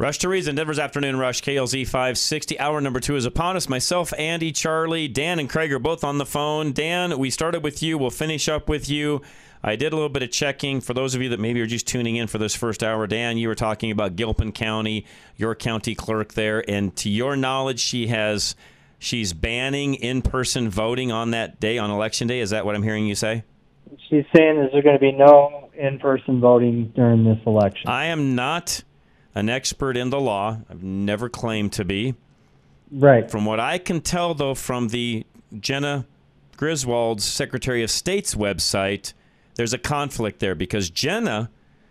Rush to Reason, Denver's Afternoon Rush, KLZ 560. Hour number two is upon us. Myself, Andy, Charlie, Dan, and Craig are both on the phone. Dan, we started with you. We'll finish up with you. I did a little bit of checking. For those of you that maybe are just tuning in for this first hour, Dan, you were talking about Gilpin County, your county clerk there, and to your knowledge, she has she's banning in-person voting on that day on election day. Is that what I'm hearing you say? She's saying there's going to be no in-person voting during this election. I am not an expert in the law. I've never claimed to be. Right. From what I can tell, though, from the Jena Griswold's Secretary of State's website, there's a conflict there because Jenna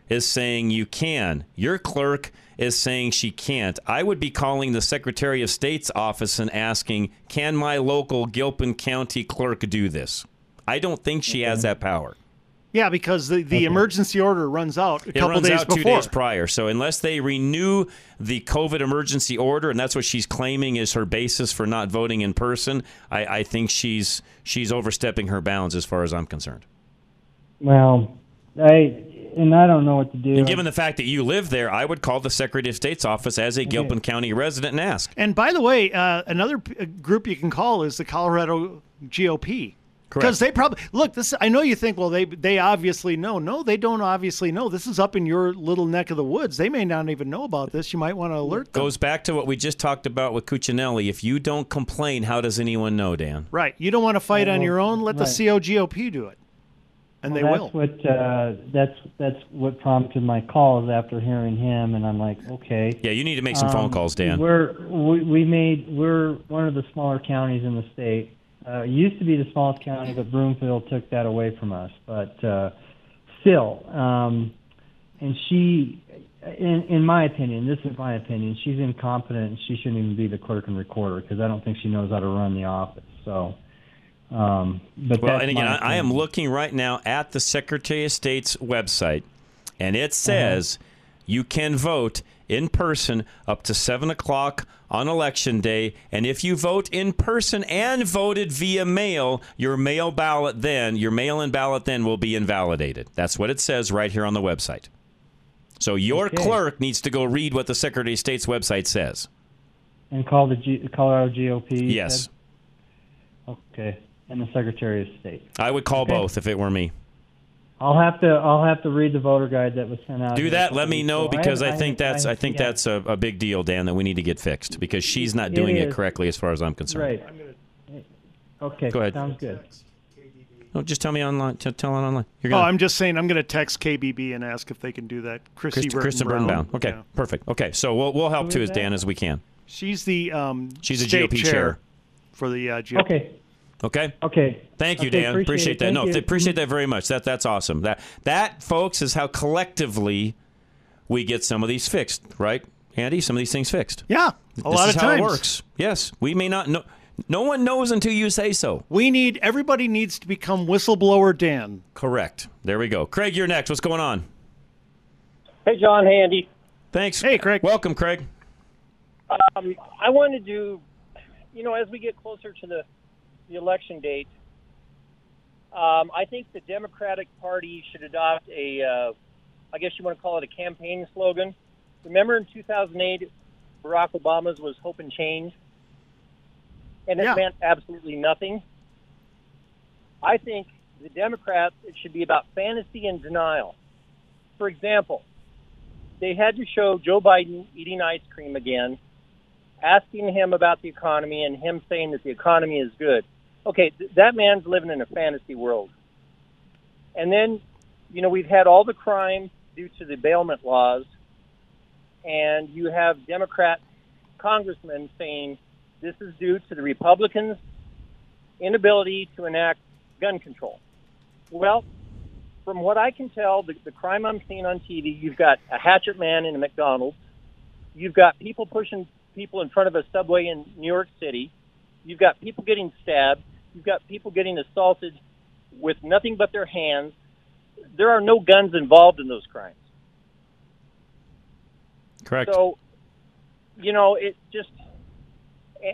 is saying you can. Your clerk is saying she can't. I would be calling the Secretary of State's office and asking, can my local Gilpin County clerk do this? I don't think she okay. has that power. Yeah, because the, the okay. emergency order runs out a it couple runs days out before. two days prior. So unless they renew the COVID emergency order, and that's what she's claiming is her basis for not voting in person, I, I think she's she's overstepping her bounds as far as I'm concerned. Well, I and I don't know what to do. And given the fact that you live there, I would call the Secretary of State's office as a Gilpin okay. County resident and ask. And by the way, uh, another group you can call is the Colorado GOP. Because they probably look. This I know you think. Well, they they obviously know. No, they don't obviously know. This is up in your little neck of the woods. They may not even know about this. You might want to alert them. Goes back to what we just talked about with Cuccinelli. If you don't complain, how does anyone know, Dan? Right. You don't want to fight on your own. Let right. the COGOP do it, and well, they that's will. What uh, that's that's what prompted my calls after hearing him, and I'm like, okay. Yeah, you need to make some um, phone calls, Dan. We're we, we made we're one of the smaller counties in the state uh, used to be the smallest county, but Broomfield took that away from us. But uh, still, um, and she, in, in my opinion, this is my opinion, she's incompetent. and She shouldn't even be the clerk and recorder because I don't think she knows how to run the office. So. Um, but well, and again, I, I am looking right now at the Secretary of State's website, and it uh-huh. says uh-huh. you can vote in person up to 7 o'clock on election day. And if you vote in person and voted via mail, your mail ballot then, your mail in ballot then will be invalidated. That's what it says right here on the website. So your okay. clerk needs to go read what the Secretary of State's website says. And call the G- Colorado GOP? Yes. Said? Okay. And the Secretary of State. I would call okay. both if it were me. I'll have to I'll have to read the voter guide that was sent out. Do that. Let me know because I, I, think that's I, I think yeah. that's a, a, big deal, Dan. That we need to get fixed because she's not doing it, it correctly as far as I'm concerned. Right. Okay. Go ahead. Sounds good. No, just tell me online. Tell, tell it online. You're gonna... Oh, I'm just saying. I'm going to text KBB and ask if they can do that. Christy Christ, Kristen Brown. Okay, yeah. perfect. Okay, so we'll we'll help too as Dan as we can. She's the um, she's a GOP chair, chair for the uh, GOP. Okay. Okay. Okay. Thank you, okay, Dan. Appreciate, appreciate that. No, you. appreciate that very much. That that's awesome. That that, folks, is how collectively we get some of these fixed, right, Andy? Some of these things fixed. Yeah, a this lot is of how times. it works. Yes, we may not know. No one knows until you say so. We need everybody needs to become whistleblower Dan. Correct. There we go. Craig, you're next. What's going on? Hey, John. Hey, Andy. Thanks. Hey, Craig. Welcome, Craig. Um, I wanted to, do you know, as we get closer to the the election date, um, I think the Democratic Party should adopt a, uh, I guess you want to call it a campaign slogan. Remember in 2008, Barack Obama's was hope and change, and it Yeah. meant absolutely nothing. I think the Democrats, it should be about fantasy and denial. For example, they had to show Joe Biden eating ice cream again, asking him about the economy, and him saying that the economy is good okay, th- that man's living in a fantasy world. And then, you know, we've had all the crime due to the bailment laws, and you have Democrat congressmen saying this is due to the Republicans' inability to enact gun control. Well, from what I can tell, the, the crime I'm seeing on TV, you've got a hatchet man in a McDonald's, you've got people pushing people in front of a subway in New York City, you've got people getting stabbed, You've got people getting assaulted with nothing but their hands. There are no guns involved in those crimes. Correct. So, you know, it just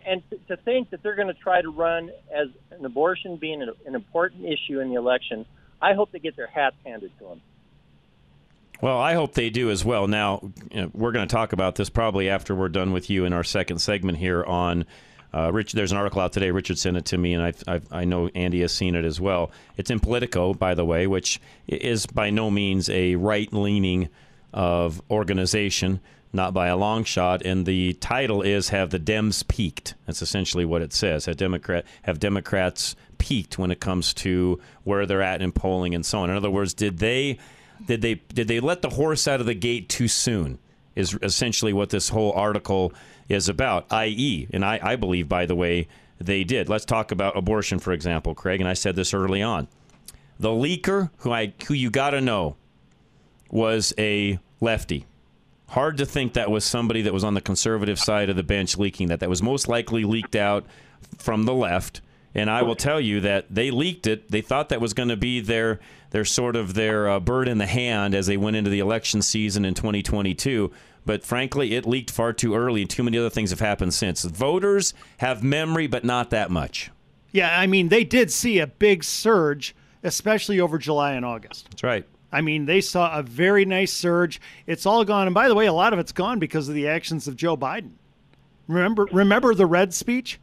and to think that they're going to try to run as an abortion being an, an important issue in the election, I hope they get their hats handed to them. Well, I hope they do as well. Now, you know, we're going to talk about this probably after we're done with you in our second segment here on. Uh, Rich, there's an article out today. Richard sent it to me, and I've, I've, i know Andy has seen it as well. It's in Politico, by the way, which is by no means a right-leaning of organization, not by a long shot. And the title is "Have the Dems Peaked?" That's essentially what it says. Have Democrat have Democrats peaked when it comes to where they're at in polling and so on? In other words, did they did they did they let the horse out of the gate too soon? Is essentially what this whole article is about. I.e., and I, I believe, by the way, they did. Let's talk about abortion, for example, Craig. And I said this early on. The leaker, who I who you got to know, was a lefty. Hard to think that was somebody that was on the conservative side of the bench leaking that. That was most likely leaked out from the left. And I will tell you that they leaked it. They thought that was going to be their their sort of their uh, bird in the hand as they went into the election season in 2022. But frankly, it leaked far too early, and too many other things have happened since. Voters have memory, but not that much. Yeah, I mean, they did see a big surge, especially over July and August. That's right. I mean, they saw a very nice surge. It's all gone, and by the way, a lot of it's gone because of the actions of Joe Biden. Remember, remember the red speech,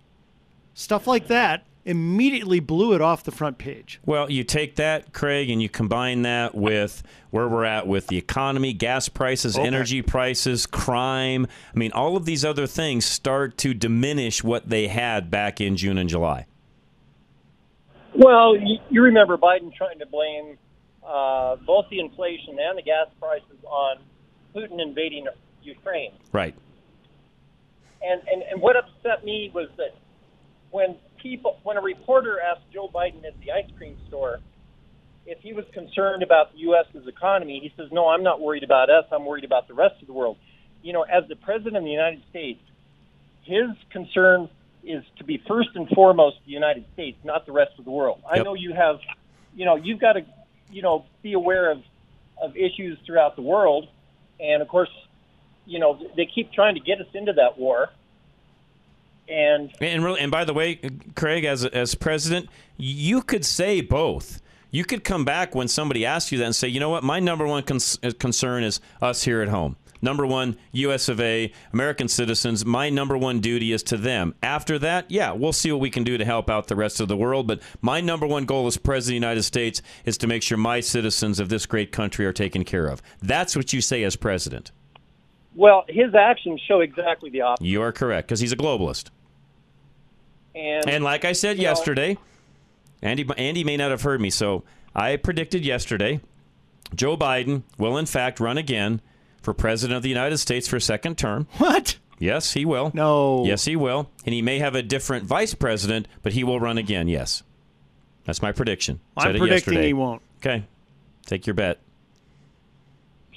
stuff like that immediately blew it off the front page. Well, you take that, Craig, and you combine that with where we're at with the economy, gas prices, okay. energy prices, crime. I mean, all of these other things start to diminish what they had back in June and July. Well, you remember Biden trying to blame uh, both the inflation and the gas prices on Putin invading Ukraine. Right. And, and, and what upset me was that when people, when a reporter asked Joe Biden at the ice cream store if he was concerned about the U.S.'s economy, he says, "No, I'm not worried about us. I'm worried about the rest of the world." You know, as the president of the United States, his concern is to be first and foremost the United States, not the rest of the world. Yep. I know you have, you know, you've got to, you know, be aware of of issues throughout the world, and of course, you know, they keep trying to get us into that war. And and really, and by the way, Craig, as as president, you could say both. You could come back when somebody asks you that and say, you know what, my number one cons- uh, concern is us here at home. Number one, U.S. of A. American citizens. My number one duty is to them. After that, yeah, we'll see what we can do to help out the rest of the world. But my number one goal as president of the United States is to make sure my citizens of this great country are taken care of. That's what you say as president. Well, his actions show exactly the opposite. You are correct because he's a globalist. And, and like I said yesterday, know, Andy Andy may not have heard me, so I predicted yesterday Joe Biden will in fact run again for president of the United States for a second term. What? Yes, he will. No. Yes, he will. And he may have a different vice president, but he will run again. Yes. That's my prediction. I'm predicting yesterday. he won't. Okay. Take your bet.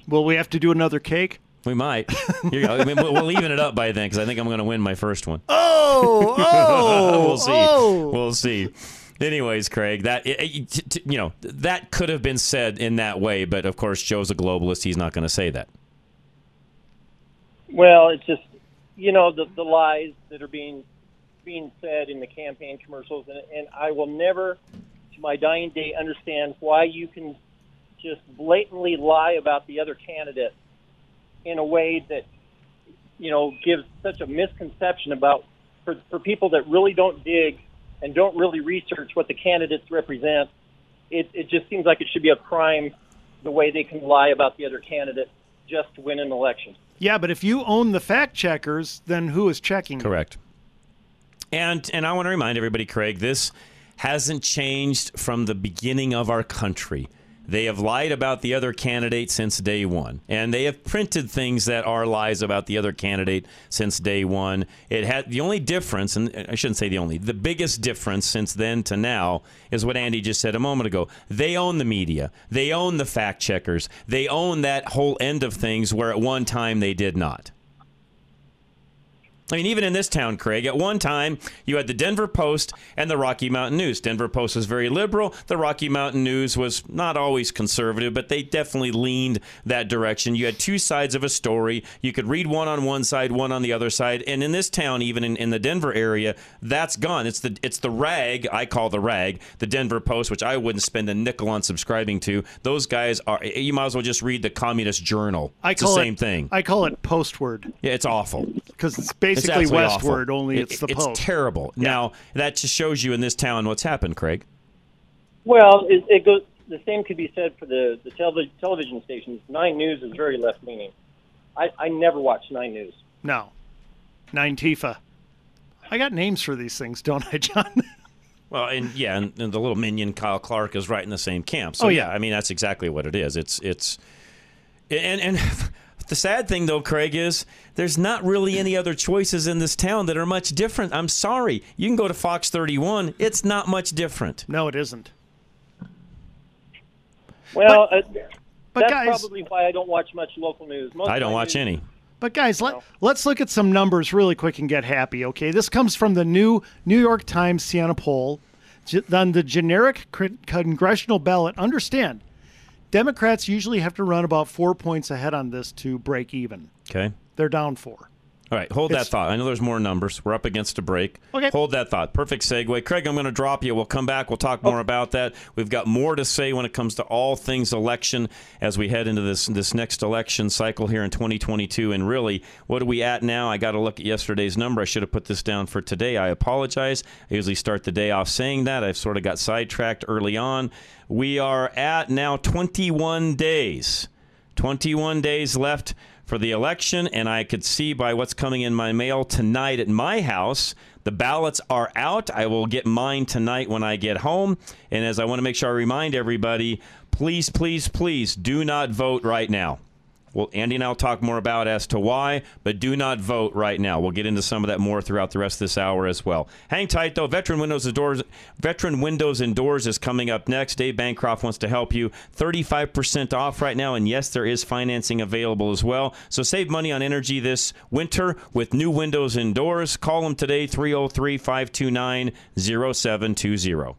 Will we have to do another cake? We might. I mean, we'll even it up by then because I think I'm going to win my first one. Oh, oh, we'll see. Oh. We'll see. Anyways, Craig, that you know that could have been said in that way, but of course, Joe's a globalist. He's not going to say that. Well, it's just you know the the lies that are being being said in the campaign commercials, and, and I will never, to my dying day, understand why you can just blatantly lie about the other candidate in a way that you know gives such a misconception about for, for people that really don't dig and don't really research what the candidates represent. It, it just seems like it should be a crime the way they can lie about the other candidate just to win an election. Yeah, but if you own the fact checkers, then who is checking? Correct. And and I want to remind everybody, Craig, this hasn't changed from the beginning of our country. They have lied about the other candidate since day one, and they have printed things that are lies about the other candidate since day one. It had the only difference, and I shouldn't say the only, the biggest difference since then to now is what Andy just said a moment ago. They own the media, they own the fact checkers, they own that whole end of things where at one time they did not. I mean, even in this town, Craig, at one time you had the Denver Post and the Rocky Mountain News. Denver Post was very liberal. The Rocky Mountain News was not always conservative, but they definitely leaned that direction. You had two sides of a story. You could read one on one side, one on the other side. And in this town, even in, in the Denver area, that's gone. It's the it's the rag I call the rag, the Denver Post, which I wouldn't spend a nickel on subscribing to. Those guys are. You might as well just read the Communist Journal. I it's call the same it, thing. I call it postword. Yeah, it's awful because it's basically it's Westword. Awful. Only it, it's the it's post. terrible. Yeah. Now that just shows you in this town what's happened, Craig. Well, it, it goes. The same could be said for the the television television stations. Nine News is very left leaning. I, I never watch Nine News. No, nine Tifa. I got names for these things, don't I, John? Well, and yeah, and, and the little minion Kyle Clark is right in the same camp. So Oh, yeah. yeah. I mean that's exactly what it is. It's it's and and the sad thing though, Craig, is there's not really any other choices in this town that are much different. I'm sorry. You can go to Fox 31. It's not much different. no, it isn't. Well, uh, But that's guys, probably why I don't watch much local news. Most I don't watch news- any. But guys, let, let's look at some numbers really quick and get happy. Okay, this comes from the new New York Times Siena poll. G- on the generic congressional ballot, understand, Democrats usually have to run about four points ahead on this to break even. Okay. They're down four. All right, hold that thought. I know there's more numbers. We're up against a break. Okay. Hold that thought. Perfect segue. Craig, I'm going to drop you. We'll come back. We'll talk oh. more about that. We've got more to say when it comes to all things election as we head into this this next election cycle here in 2022. And really, what are we at now? I got to look at yesterday's number. I should have put this down for today. I apologize. I usually start the day off saying that. I've sort of got sidetracked early on. We are at now 21 days. 21 days left for the election, and I could see by what's coming in my mail tonight at my house. The ballots are out. I will get mine tonight when I get home. And as I want to make sure I remind everybody, please, please, please do not vote right now. Well, Andy and I will talk more about as to why, but do not vote right now. We'll get into some of that more throughout the rest of this hour as well. Hang tight though. Veteran Windows and Doors, Veteran Windows and Doors is coming up next. Dave Bancroft wants to help you. 35% off right now, and yes, there is financing available as well. So save money on energy this winter with new windows and doors. Call them today 303 529 0720.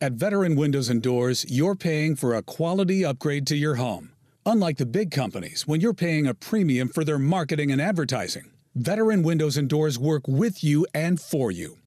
At Veteran Windows and Doors, you're paying for a quality upgrade to your home. Unlike the big companies, when you're paying a premium for their marketing and advertising, Veteran Windows and Doors work with you and for you.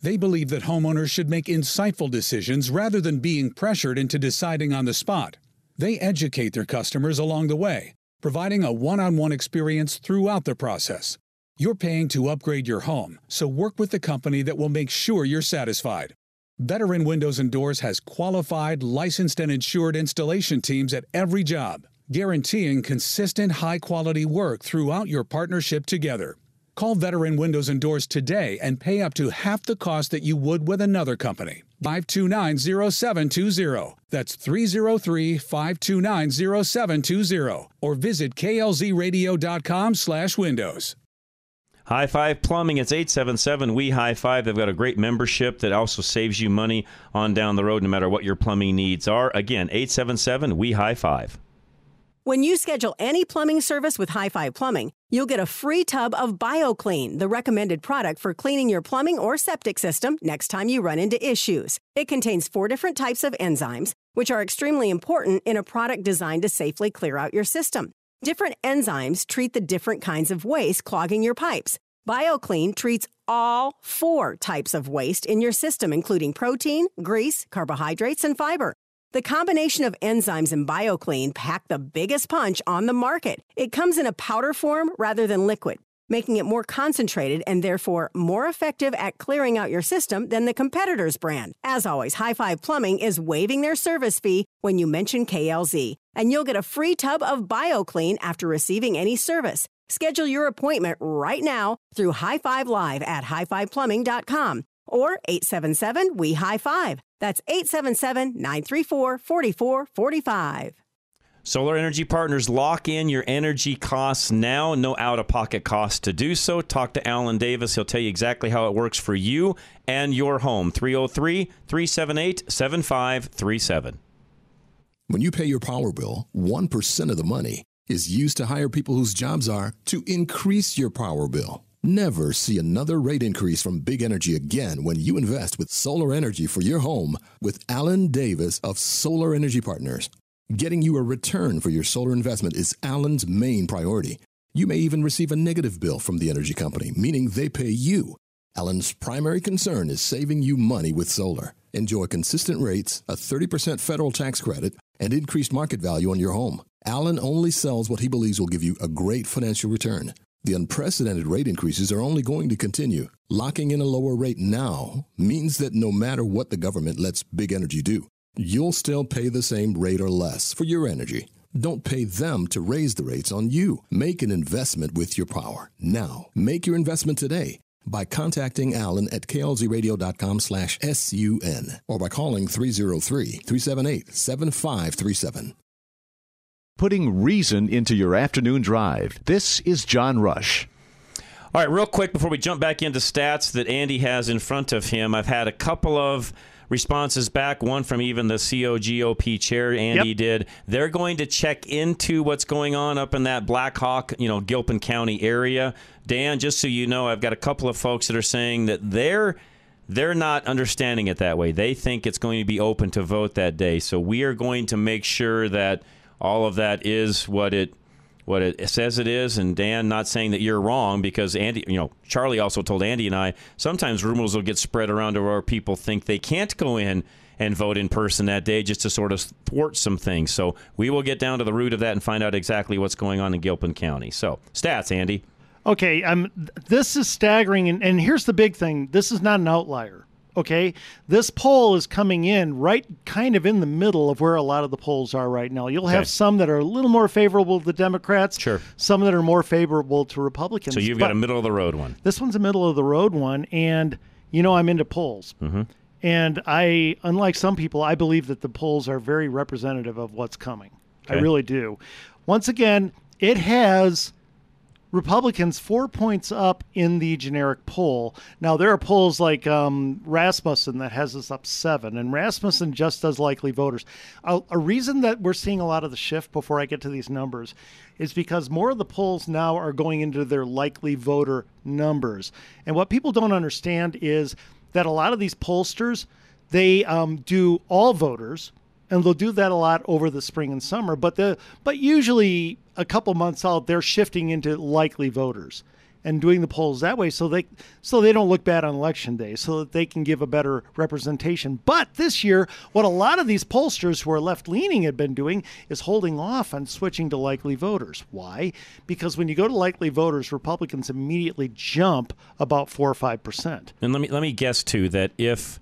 They believe that homeowners should make insightful decisions rather than being pressured into deciding on the spot. They educate their customers along the way, providing a one on one experience throughout the process. You're paying to upgrade your home, so work with the company that will make sure you're satisfied. Veteran Windows and Doors has qualified, licensed, and insured installation teams at every job, guaranteeing consistent, high quality work throughout your partnership together. Call Veteran Windows and Doors today and pay up to half the cost that you would with another company. 529-0720. That's 303-529-0720 or visit klzradio.com slash windows. High Five Plumbing. It's 877 We High Five. They've got a great membership that also saves you money on down the road no matter what your plumbing needs are. Again, 877 We High Five. When you schedule any plumbing service with High Five Plumbing, you'll get a free tub of BioClean, the recommended product for cleaning your plumbing or septic system next time you run into issues. It contains four different types of enzymes, which are extremely important in a product designed to safely clear out your system. Different enzymes treat the different kinds of waste clogging your pipes. BioClean treats all four types of waste in your system, including protein, grease, carbohydrates, and fiber. The combination of enzymes in BioClean pack the biggest punch on the market. It comes in a powder form rather than liquid, making it more concentrated and therefore more effective at clearing out your system than the competitor's brand. As always, High Five Plumbing is waiving their service fee when you mention KLZ, and you'll get a free tub of BioClean after receiving any service. Schedule your appointment right now through High Five Live at highfiveplumbing.com or 877 We High Five. That's 877 934 4445. Solar Energy Partners lock in your energy costs now. No out of pocket cost to do so. Talk to Alan Davis. He'll tell you exactly how it works for you and your home. 303 378 7537. When you pay your power bill, 1% of the money is used to hire people whose jobs are to increase your power bill, Never see another rate increase from Big Energy again when you invest with solar energy for your home with Alan Davis of Solar Energy Partners. Getting you a return for your solar investment is Alan's main priority. You may even receive a negative bill from the energy company, meaning they pay you. Alan's primary concern is saving you money with solar. Enjoy consistent rates, a 30% federal tax credit, and increased market value on your home. Alan only sells what he believes will give you a great financial return. The unprecedented rate increases are only going to continue. Locking in a lower rate now means that no matter what the government lets big energy do, you'll still pay the same rate or less for your energy. Don't pay them to raise the rates on you. Make an investment with your power. Now, make your investment today by contacting Alan at klzradio.com slash sun or by calling 303-378-7537 putting reason into your afternoon drive. This is John Rush. All right, real quick before we jump back into stats that Andy has in front of him, I've had a couple of responses back. One from even the COGOP chair, Andy yep. did. They're going to check into what's going on up in that Black Hawk, you know, Gilpin County area. Dan, just so you know, I've got a couple of folks that are saying that they're they're not understanding it that way. They think it's going to be open to vote that day. So we are going to make sure that all of that is what it what it says it is. And Dan, not saying that you're wrong because Andy, you know, Charlie also told Andy and I sometimes rumors will get spread around to where people think they can't go in and vote in person that day just to sort of thwart some things. So we will get down to the root of that and find out exactly what's going on in Gilpin County. So stats, Andy. Okay, um, this is staggering, and, and here's the big thing: this is not an outlier. Okay, this poll is coming in right kind of in the middle of where a lot of the polls are right now. You'll have okay. some that are a little more favorable to the Democrats, sure. some that are more favorable to Republicans. So you've got a middle of the road one. This one's a middle of the road one, and you know I'm into polls. Mm-hmm. And I, unlike some people, I believe that the polls are very representative of what's coming. Okay. I really do. Once again, it has Republicans four points up in the generic poll. Now there are polls like um, Rasmussen that has us up seven, and Rasmussen just does likely voters. A, a, reason that we're seeing a lot of the shift before I get to these numbers is because more of the polls now are going into their likely voter numbers, and what people don't understand is that a lot of these pollsters they um, do all voters and they'll do that a lot over the spring and summer. But the but usually a couple months out, they're shifting into likely voters and doing the polls that way, so they so they don't look bad on election day, so that they can give a better representation. But this year, what a lot of these pollsters who are left leaning had been doing is holding off on switching to likely voters. Why? Because when you go to likely voters, Republicans immediately jump about four or five percent. And let me let me guess too that if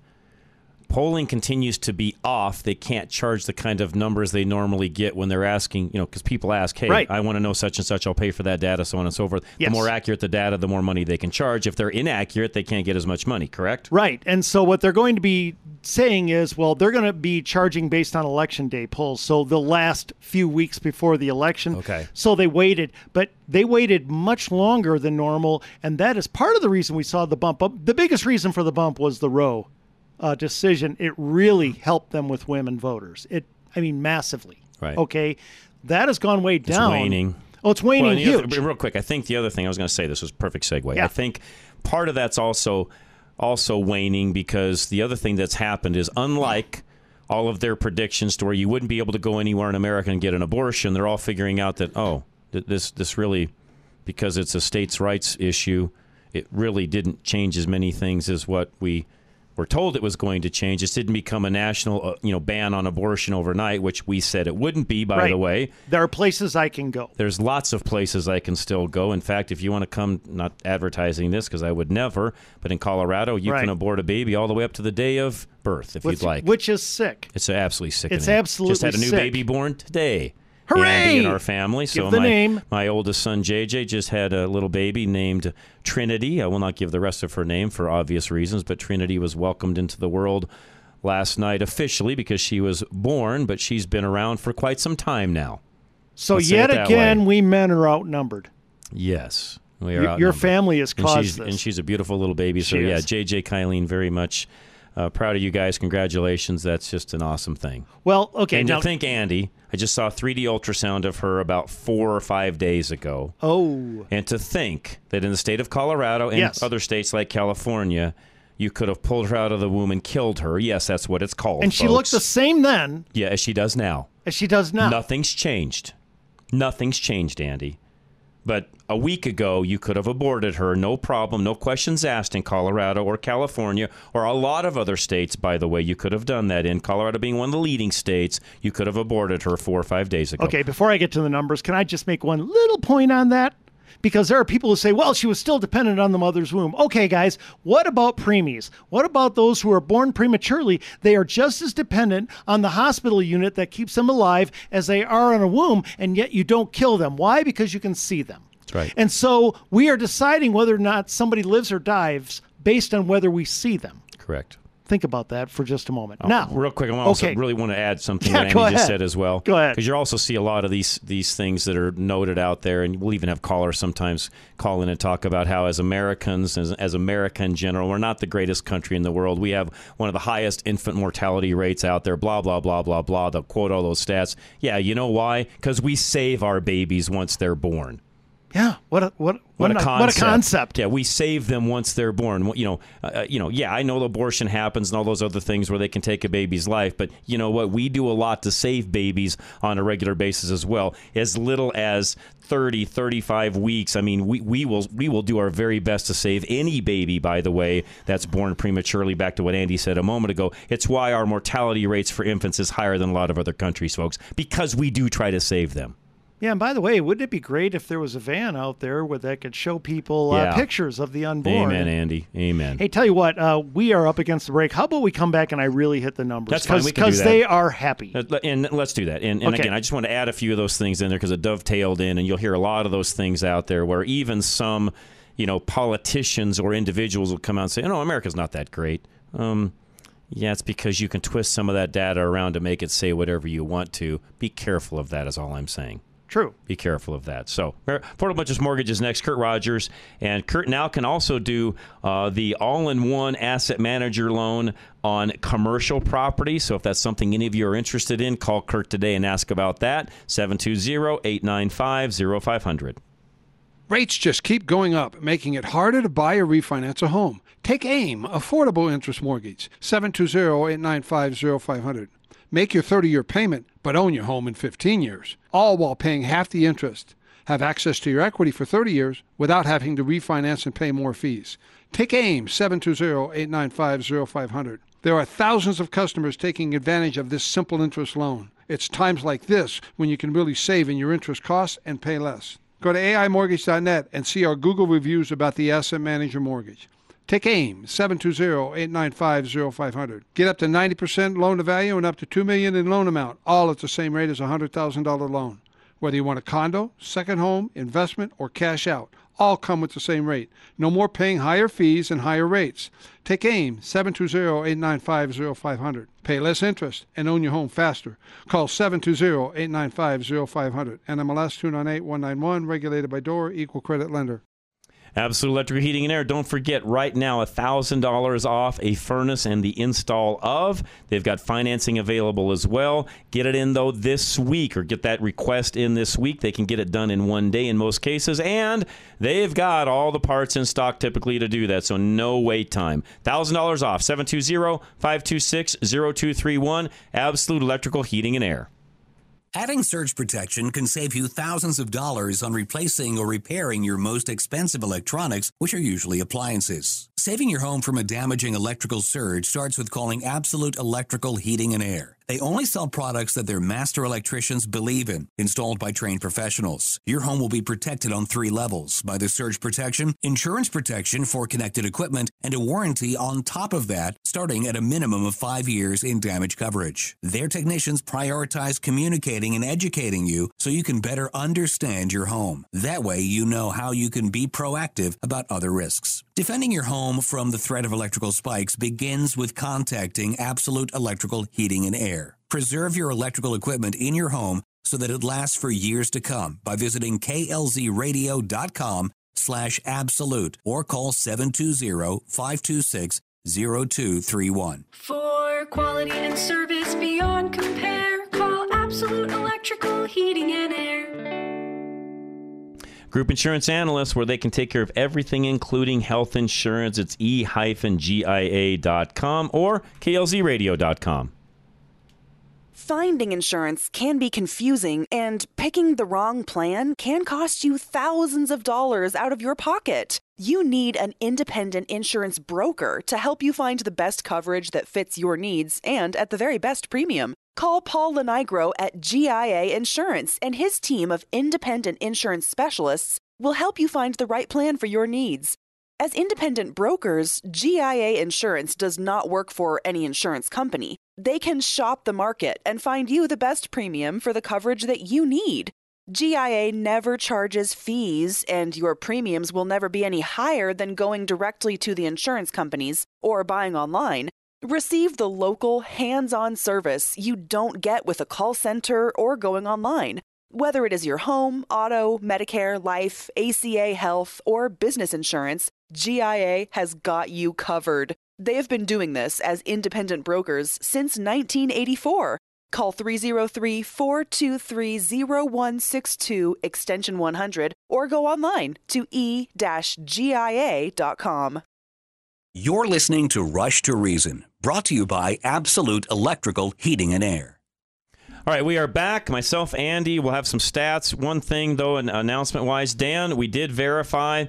polling continues to be off, they can't charge the kind of numbers they normally get when they're asking, you know, because people ask, hey, right. I want to know such and such, I'll pay for that data, so on and so forth. Yes. The more accurate the data, the more money they can charge. If they're inaccurate, they can't get as much money, correct? Right. And so what they're going to be saying is, well, they're going to be charging based on election day polls. So the last few weeks before the election. Okay. So they waited, but they waited much longer than normal. And that is part of the reason we saw the bump. The biggest reason for the bump was the Roe uh, decision, it really helped them with women voters. It, I mean, massively. Right. Okay, that has gone way down. It's waning. Oh, it's waning well, huge. Other, real quick, I think the other thing I was going to say this was perfect segue. Yeah. I think part of that's also also waning because the other thing that's happened is unlike all of their predictions to where you wouldn't be able to go anywhere in America and get an abortion, they're all figuring out that oh, this this really because it's a states' rights issue, it really didn't change as many things as what we were told it was going to change. This didn't become a national, uh, you know, ban on abortion overnight, which we said it wouldn't be. By right. the way, there are places I can go. There's lots of places I can still go. In fact, if you want to come, not advertising this because I would never, but in Colorado, you right. can abort a baby all the way up to the day of birth if which, you'd like. Which is sick. It's absolutely sick. It's absolutely sick. just had a new sick. baby born today. Hooray! In our family. So give the my, name. my oldest son JJ just had a little baby named Trinity. I will not give the rest of her name for obvious reasons, but Trinity was welcomed into the world last night officially because she was born, but she's been around for quite some time now. So Let's yet again, way. we men are outnumbered. Yes. We are your, family has and caused she's, this. And she's a beautiful little baby. So, She yeah, is. JJ Kylene very much uh, proud of you guys. Congratulations. That's just an awesome thing. Well, okay. And now, to think, Andy, I just saw 3D ultrasound of her about four or five days ago. oh, And to think that in the state of Colorado and Yes. other states like California, you could have pulled her out of the womb and killed her. Yes, that's what it's called. and she looked the same then yeah, as she does now. as she does now. Nothing's changed. Nothing's changed, Andy. But a week ago, you could have aborted her, no problem, no questions asked in Colorado or California or a lot of other states, by the way. You could have done that in Colorado being one of the leading states. You could have aborted her four or five days ago. Okay, before I get to the numbers, can I just make one little point on that? Because there are people who say, well, she was still dependent on the mother's womb. Okay, guys, what about preemies? What about those who are born prematurely? They are just as dependent on the hospital unit that keeps them alive as they are on a womb, and yet you don't kill them. Why? Because you can see them. That's right. And so we are deciding whether or not somebody lives or dies based on whether we see them. Correct. Think about that for just a moment. Oh, now, real quick, I also okay. really want to add something Yeah, that Andy just said as well. Go ahead. Because you also see a lot of these these things that are noted out there, and we'll even have callers sometimes call in and talk about how, as Americans, as, as America in general, we're not the greatest country in the world. We have one of the highest infant mortality rates out there. Blah blah blah blah blah. They'll quote all those stats. Yeah, you know why? Because we save our babies once they're born. Yeah, what a what What, what, a concept! what a concept. Yeah, we save them once they're born. You know, uh, you know. Yeah, I know abortion happens and all those other things where they can take a baby's life, but you know what? We do a lot to save babies on a regular basis as well. As little as 30, 35 weeks. I mean, we, we will we will do our very best to save any baby. By the way, that's born prematurely. Back to what Andy said a moment ago. It's why our mortality rates for infants is higher than a lot of other countries, folks, because we do try to save them. Yeah, and by the way, wouldn't it be great if there was a van out there where that could show people Yeah. uh, pictures of the unborn? Amen, Andy. Amen. Hey, tell you what, uh, we are up against the break. How about we come back and I really hit the numbers? That's fine, we can do that. they are happy. Uh, le- And let's do that. And, and Okay. again, I just want to add a few of those things in there because it dovetailed in, and you'll hear a lot of those things out there where even some, you know, politicians or individuals will come out and say, "No, America's not that great." Um, yeah, it's because you can twist some of that data around to make it say whatever you want to. Be careful of that. Is all I'm saying. True. Be careful of that. So, Affordable Budgets Mortgages next. Kurt Rogers and Kurt now can also do uh, the all-in-one asset manager loan on commercial property. So, if that's something any of you are interested in, call Kurt today and ask about that. 720-895-0500. Rates just keep going up, making it harder to buy or refinance a home. Take AIM, Affordable Interest Mortgage, 720-895-0500. Make your 30-year payment, but own your home in 15 years, all while paying half the interest. Have access to your equity for 30 years without having to refinance and pay more fees. Take AIM, 720-895-0500. There are thousands of customers taking advantage of this simple interest loan. It's times like this when you can really save in your interest costs and pay less. Go to AIMortgage.net and see our Google reviews about the Asset Manager Mortgage. Take AIM 720-895-0500. Get up to 90% loan to value and up to 2 million in loan amount, all at the same rate as a $100,000 loan. Whether you want a condo, second home, investment, or cash out, all come with the same rate. No more paying higher fees and higher rates. Take AIM 720-895-0500. Pay less interest and own your home faster. Call 720-895-0500. NMLS 298191, regulated by DOR, equal credit lender. Absolute Electrical Heating and Air. Don't forget, right now, $1,000 off a furnace and the install of. They've got financing available as well. Get it in, though, this week or get that request in this week. They can get it done in one day in most cases. And they've got all the parts in stock typically to do that, so no wait time. $1,000 off. 720 526 0231. Absolute Electrical Heating and Air. Adding surge protection can save you thousands of dollars on replacing or repairing your most expensive electronics, which are usually appliances. Saving your home from a damaging electrical surge starts with calling Absolute Electrical Heating and Air. They only sell products that their master electricians believe in, installed by trained professionals. Your home will be protected on three levels by the surge protection, insurance protection for connected equipment, and a warranty on top of that, starting at a minimum of five years in damage coverage. Their technicians prioritize communicating and educating you so you can better understand your home. That way, you know how you can be proactive about other risks. Defending your home from the threat of electrical spikes begins with contacting Absolute Electrical Heating and Air. Preserve your electrical equipment in your home so that it lasts for years to come by visiting klzradio.com slash absolute or call 720-526-0231. For quality and service beyond compare, call Absolute Electrical Heating and Air. Group Insurance Analysts, where they can take care of everything, including health insurance. It's e-gia.com or klzradio.com. Finding insurance can be confusing, and picking the wrong plan can cost you thousands of dollars out of your pocket. You need an independent insurance broker to help you find the best coverage that fits your needs and at the very best premium. Call Paul Lenigro at GIA Insurance, and his team of independent insurance specialists will help you find the right plan for your needs. As independent brokers, GIA Insurance does not work for any insurance company. They can shop the market and find you the best premium for the coverage that you need. GIA never charges fees, and your premiums will never be any higher than going directly to the insurance companies or buying online. Receive the local, hands on service you don't get with a call center or going online. Whether it is your home, auto, Medicare, life, ACA health, or business insurance, GIA has got you covered. They have been doing this as independent brokers since 1984. Call 303 423 0162 extension 100 or go online to e GIA.com. You're listening to Rush to Reason, brought to you by Absolute Electrical Heating and Air. All right, we are back. Myself, Andy, we'll have some stats. One thing, though, an announcement wise, Dan, we did verify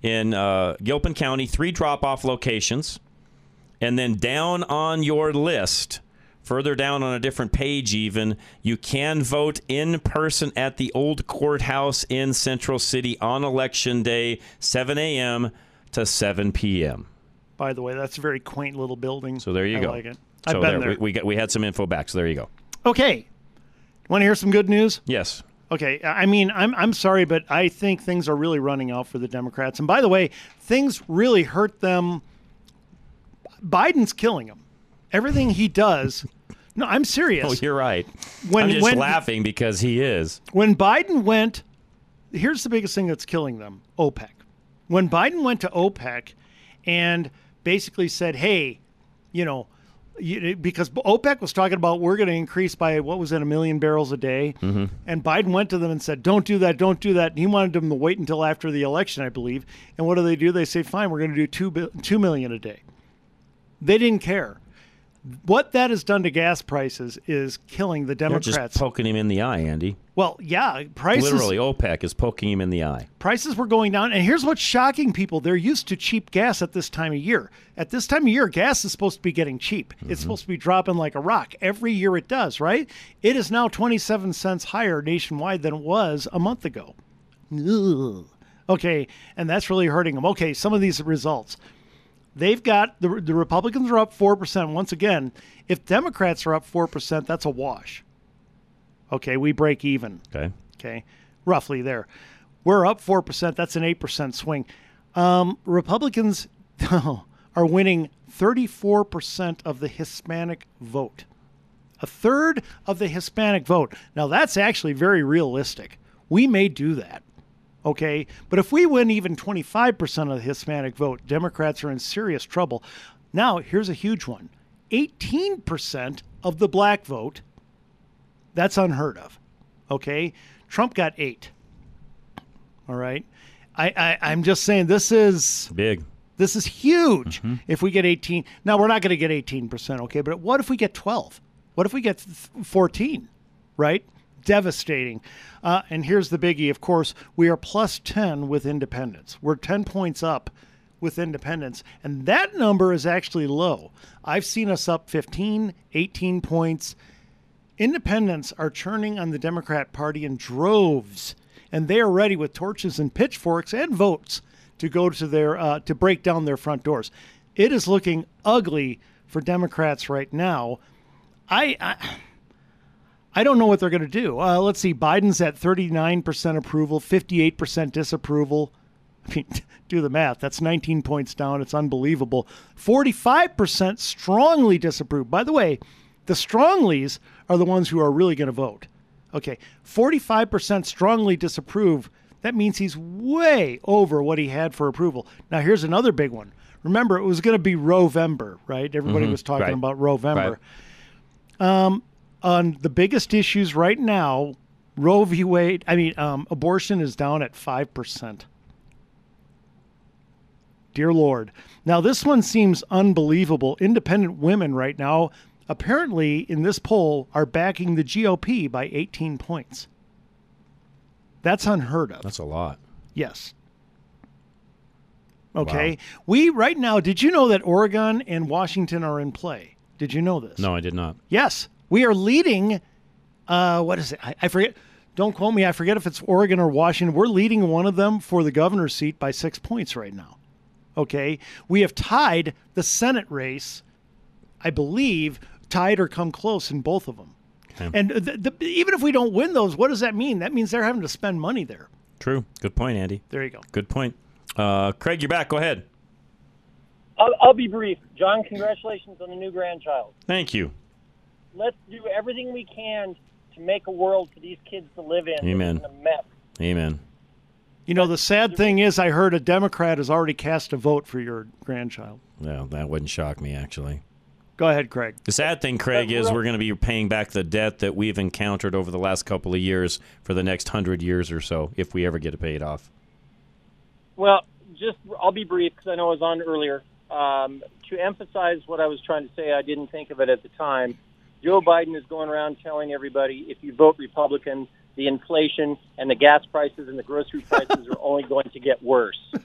in uh, Gilpin County three drop off locations. And then down on your list, further down on a different page, even, you can vote in person at the old courthouse in Central City on election day, 7 a.m. to 7 p.m. By the way, that's a very quaint little building. So there you I go. like it. So I've been there, there. We, we, got, we had some info back, so there you go. Okay. Want to hear some good news? Yes. Okay, I mean, I'm I'm sorry, but I think things are really running out for the Democrats. And by the way, things really hurt them. Biden's killing them. Everything he does. No, I'm serious. Oh, you're right. When- I'm just when- laughing because he is. When Biden went, here's the biggest thing that's killing them OPEC. When Biden went to OPEC and basically said, hey, you know, you, because OPEC was talking about we're going to increase by what was it, a million barrels a day. Mm-hmm. And Biden went to them and said, don't do that, don't do that. And he wanted them to wait until after the election, I believe. And what do they do? They say, fine, we're going to do two, two million a day. They didn't care. What that has done to gas prices is killing the They're Democrats. just poking him in the eye, Andy. well, yeah, prices Literally, OPEC is poking him in the eye. prices were going down. And here's what's shocking people they're used to cheap gas at this time of year. At this time of year, gas is supposed to be getting cheap. It's mm-hmm. supposed to be dropping like a rock. Every year it does, right? It is now 27 cents higher nationwide than it was a month ago. Ugh. Okay, and that's really hurting them. Okay, some of these results. They've got the, the Republicans are up 4%. Once again, if Democrats are up 4%, that's a wash. Okay, we break even. Okay. Okay, roughly there. We're up 4%. That's an 8% swing. Um, Republicans are winning 34% of the Hispanic vote. A third of the Hispanic vote. Now, that's actually very realistic. We may do that. Okay. But if we win even 25% of the Hispanic vote, Democrats are in serious trouble. Now, here's a huge one 18% of the black vote. That's unheard of. Okay. Trump got eight. All right. I, I, I'm just saying this is Big. this is huge. Mm-hmm. If we get 18, now we're not going to get 18%, okay, but what if we get 12? What if we get 14? Right? Devastating. Uh, and here's the biggie of course, we are plus 10 with independents. We're 10 points up with independents, and that number is actually low. I've seen us up 15, 18 points. Independents are churning on the Democrat Party in droves, and they are ready with torches and pitchforks and votes to go to their uh, to break down their front doors. It is looking ugly for Democrats right now. I I, I don't know what they're going to do. Uh, let's see. Biden's at 39% approval, 58% disapproval. I mean, do the math. That's 19 points down. It's unbelievable. 45% strongly disapprove. By the way, the stronglies are the ones who are really going to vote. Okay, 45% strongly disapprove. That means he's way over what he had for approval. Now, here's another big one. Remember, it was going to be Rovember, right? Everybody Mhm, was talking right. about Rovember. Um, on the biggest issues right now, Roe v. Wade, I mean, um, abortion is down at 5%. Dear Lord. Now, this one seems unbelievable. Independent women right now, apparently in this poll, are backing the GOP by 18 points. That's unheard of. That's a lot. Yes. Okay. We, right now, did you know that Oregon and Washington are in play? Did you know this? No, I did not. Yes, we are leading. Uh, what is it? I, I forget. Don't quote me. I forget if it's Oregon or Washington. We're leading one of them for the governor's seat by six points right now. Okay, we have tied the Senate race. I believe tied or come close in both of them. Okay. And the, the, even if we don't win those, what does that mean? That means they're having to spend money there. True. Good point, Andy. There you go. Good point. Uh, Craig, you're back. Go ahead. I'll, I'll be brief. John, congratulations on the new grandchild. Thank you. Let's do everything we can to make a world for these kids to live in. Amen. In a. Amen. You know, the sad thing is, I heard a Democrat has already cast a vote for your grandchild. Well, that wouldn't shock me, actually. Go ahead, Craig. The sad thing, Craig, is we're going to be paying back the debt that we've encountered over the last couple of years for the next hundred years or so, if we ever get it paid off. Well, just I'll be brief because I know I was on earlier. Um, to emphasize what I was trying to say, I didn't think of it at the time. Joe Biden is going around telling everybody if you vote Republican, the inflation and the gas prices and the grocery prices are only going to get worse.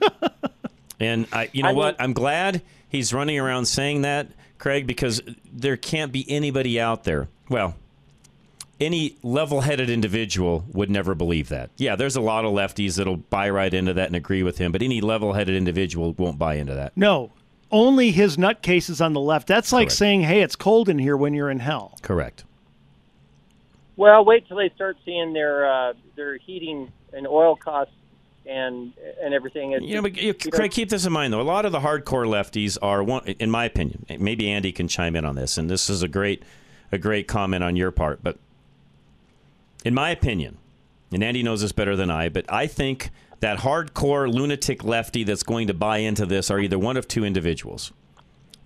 And I, you know I mean- what? I'm glad he's running around saying that, Craig, because there can't be anybody out there. Well, any level-headed individual would never believe that. Yeah, there's a lot of lefties that'll buy right into that and agree with him, but any level-headed individual won't buy into that. No, only his nutcases on the left. That's like Correct. saying, "Hey, it's cold in here when you're in hell." Correct. Well, wait till they start seeing their uh, their heating and oil costs and and everything. It's, You know, but you, you Craig, keep this in mind though. A lot of the hardcore lefties are one, in my opinion. Maybe Andy can chime in on this, and this is a great, a great comment on your part. But in my opinion, and Andy knows this better than I, but I think that hardcore lunatic lefty that's going to buy into this are either one of two individuals.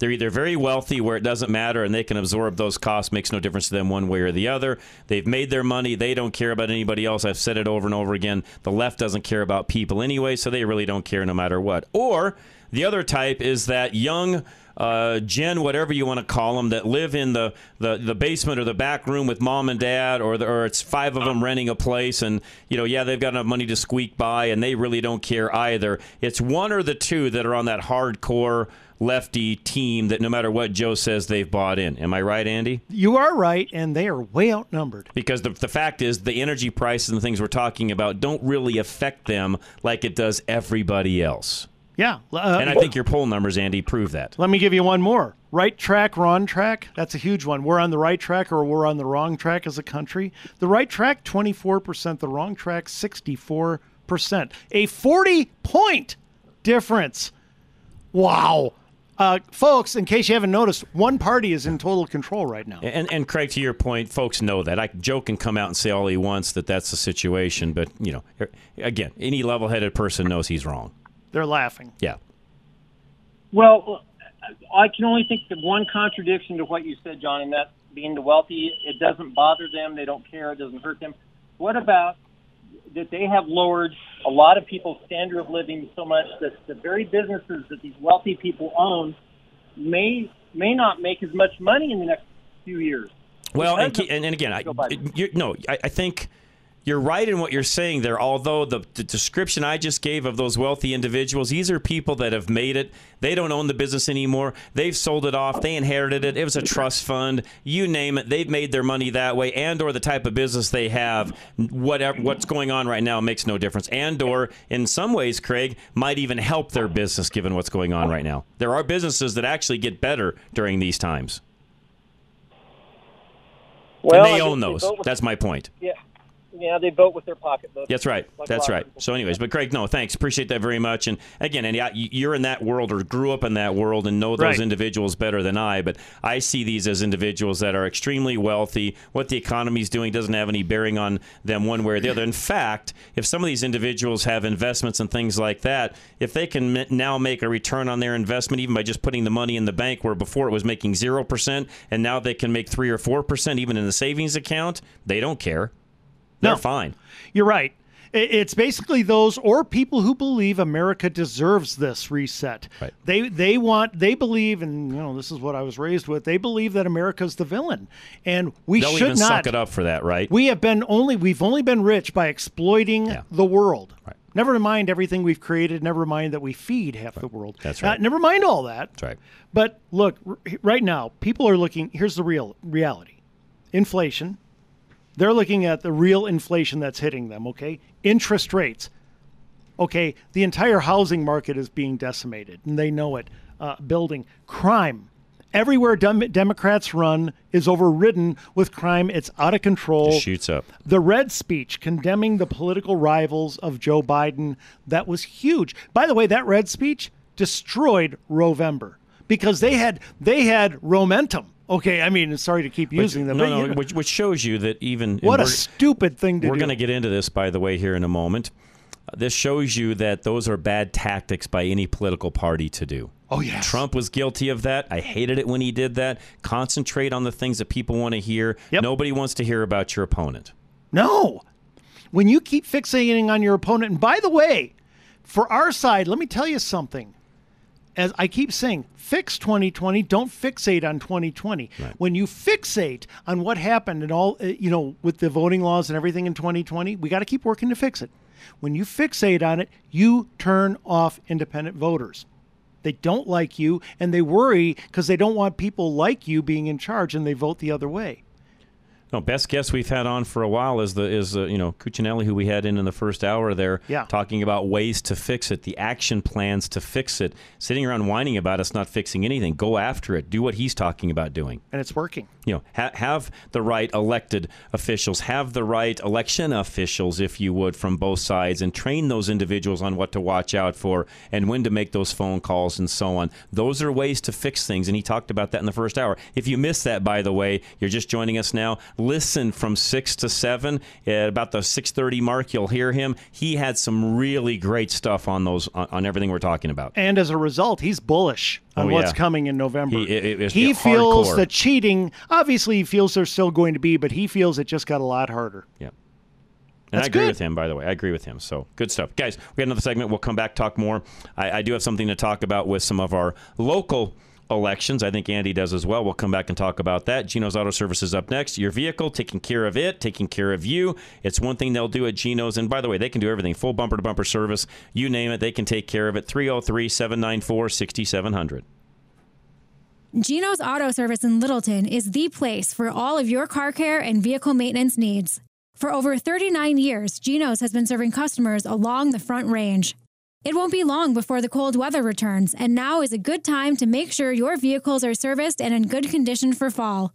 They're either very wealthy where it doesn't matter and they can absorb those costs, makes no difference to them one way or the other. They've made their money. They don't care about anybody else. I've said it over and over again. The left doesn't care about people anyway, so they really don't care no matter what. Or the other type is that young uh, Gen, whatever you want to call them, that live in the, the, the basement or the back room with mom and dad, or, the, or it's five of them renting a place, and you know, yeah, they've got enough money to squeak by, and they really don't care either. It's one or the two that are on that hardcore lefty team that no matter what Joe says, they've bought in. Am I right, Andy? You are right, and they are way outnumbered. Because the, the fact is, the energy prices and the things we're talking about don't really affect them like it does everybody else. Yeah, uh, and I think your poll numbers, Andy, prove that. Let me give you one more. Right track, wrong track. That's a huge one. We're on the right track or we're on the wrong track as a country. The right track, 24%. The wrong track, 64%. A 40 point difference. Wow. Uh, folks, in case you haven't noticed, one party is in total control right now. And, and Craig, to your point, folks know that. I, Joe can come out and say all he wants that that's the situation, but you know, again, any level-headed person knows he's wrong. They're laughing. Yeah. Well, I can only think of one contradiction to what you said, John, and that being the wealthy, it doesn't bother them, they don't care, it doesn't hurt them. What about that they have lowered a lot of people's standard of living so much that the very businesses that these wealthy people own may may not make as much money in the next few years. Well, and, and, and again, I, Joe Biden. no, I, I think you're right in what you're saying there. Although the, the description I just gave of those wealthy individuals, these are people that have made it. They don't own the business anymore. They've sold it off. They inherited it. It was a trust fund. You name it. They've made their money that way, and or the type of business they have. Whatever what's going on right now makes no difference. And or in some ways, Craig might even help their business given what's going on right now. There are businesses that actually get better during these times. Well, and they own those. That's my point. Yeah. Yeah, they vote with their pocketbook. That's right. Like That's right. So, anyways, but Craig, no, thanks. Appreciate that very much. And again, Andy, I, you're in that world or grew up in that world and know those Right. individuals better than I. But I see these as individuals that are extremely wealthy. What the economy's doing doesn't have any bearing on them one way or the other. In fact, if some of these individuals have investments and things like that, if they can now make a return on their investment, even by just putting the money in the bank, where before it was making zero percent, and now they can make three or four percent, even in the savings account, they don't care. They're No. fine. You're right. It's basically those or people who believe America deserves this reset. Right. They they want they believe and you know this is what I was raised with. They believe that America's the villain, and we They'll should even not. suck it up for that, right? We have been only we've only been rich by exploiting Yeah. the world. Right. Never mind everything we've created. Never mind that we feed half the world. That's Uh, right. never mind all that. That's right. But look, r- right now, people are looking. Here's the real reality: inflation. They're looking at the real inflation that's hitting them. Okay, interest rates. Okay, the entire housing market is being decimated, and they know it. Uh, building crime. Everywhere dem- Democrats run is overridden with crime. It's out of control. Just shoots up. The red speech condemning the political rivals of Joe Biden, that was huge. By the way, that red speech destroyed Rovember because they had they had Romentum. Okay, I mean, sorry to keep using them. no, no, you which, which shows you that even what a stupid thing to do. We're going to get into this, by the way, here in a moment. Uh, This shows you that those are bad tactics by any political party to do. Oh, yes. Trump was guilty of that. I hated it when he did that. Concentrate on the things that people want to hear. Yep. Nobody wants to hear about your opponent. No. When you keep fixating on your opponent, and by the way, for our side, let me tell you something. As I keep saying, fix 2020, don't fixate on 2020. When you fixate on what happened and all, uh, you know, with the voting laws and everything in 2020, we got to keep working to fix it. When you fixate on it, you turn off independent voters. They don't like you and they worry because they don't want people like you being in charge and they vote the other way. No, best guest we've had on for a while is the is uh, you know Cuccinelli, who we had in in the first hour there, Yeah. talking about ways to fix it, the action plans to fix it. Sitting around whining about us not fixing anything, go after it. Do what he's talking about doing. And it's working. You know, ha- have the right elected officials, have the right election officials, if you would, from both sides, and train those individuals on what to watch out for and when to make those phone calls and so on. Those are ways to fix things, and he talked about that in the first hour. If you missed that, by the way, you're just joining us now. Listen from six to seven at about the six thirty mark. You'll hear him. He had some really great stuff on those on, on everything we're talking about. And as a result, he's bullish oh, on Oh, what's yeah. coming in November. He- it- it He hardcore. feels the cheating. Obviously, he feels there's still going to be, but he feels it just got a lot harder. Yeah. And That's I agree good. with him, by the way. I agree with him. So good stuff. Guys, we got another segment. We'll come back, talk more. I, I do have something to talk about with some of our local elections. I think Andy does as well. We'll come back and talk about that. Geno's Auto Service is up next. Your vehicle, taking care of it, taking care of you. It's one thing they'll do at Geno's. And by the way, they can do everything full bumper to bumper service. You name it, they can take care of it. 303 794 6700. Geno's Auto Service in Littleton is the place for all of your car care and vehicle maintenance needs. For over 39 years, Geno's has been serving customers along the Front Range. It won't be long before the cold weather returns, and now is a good time to make sure your vehicles are serviced and in good condition for fall.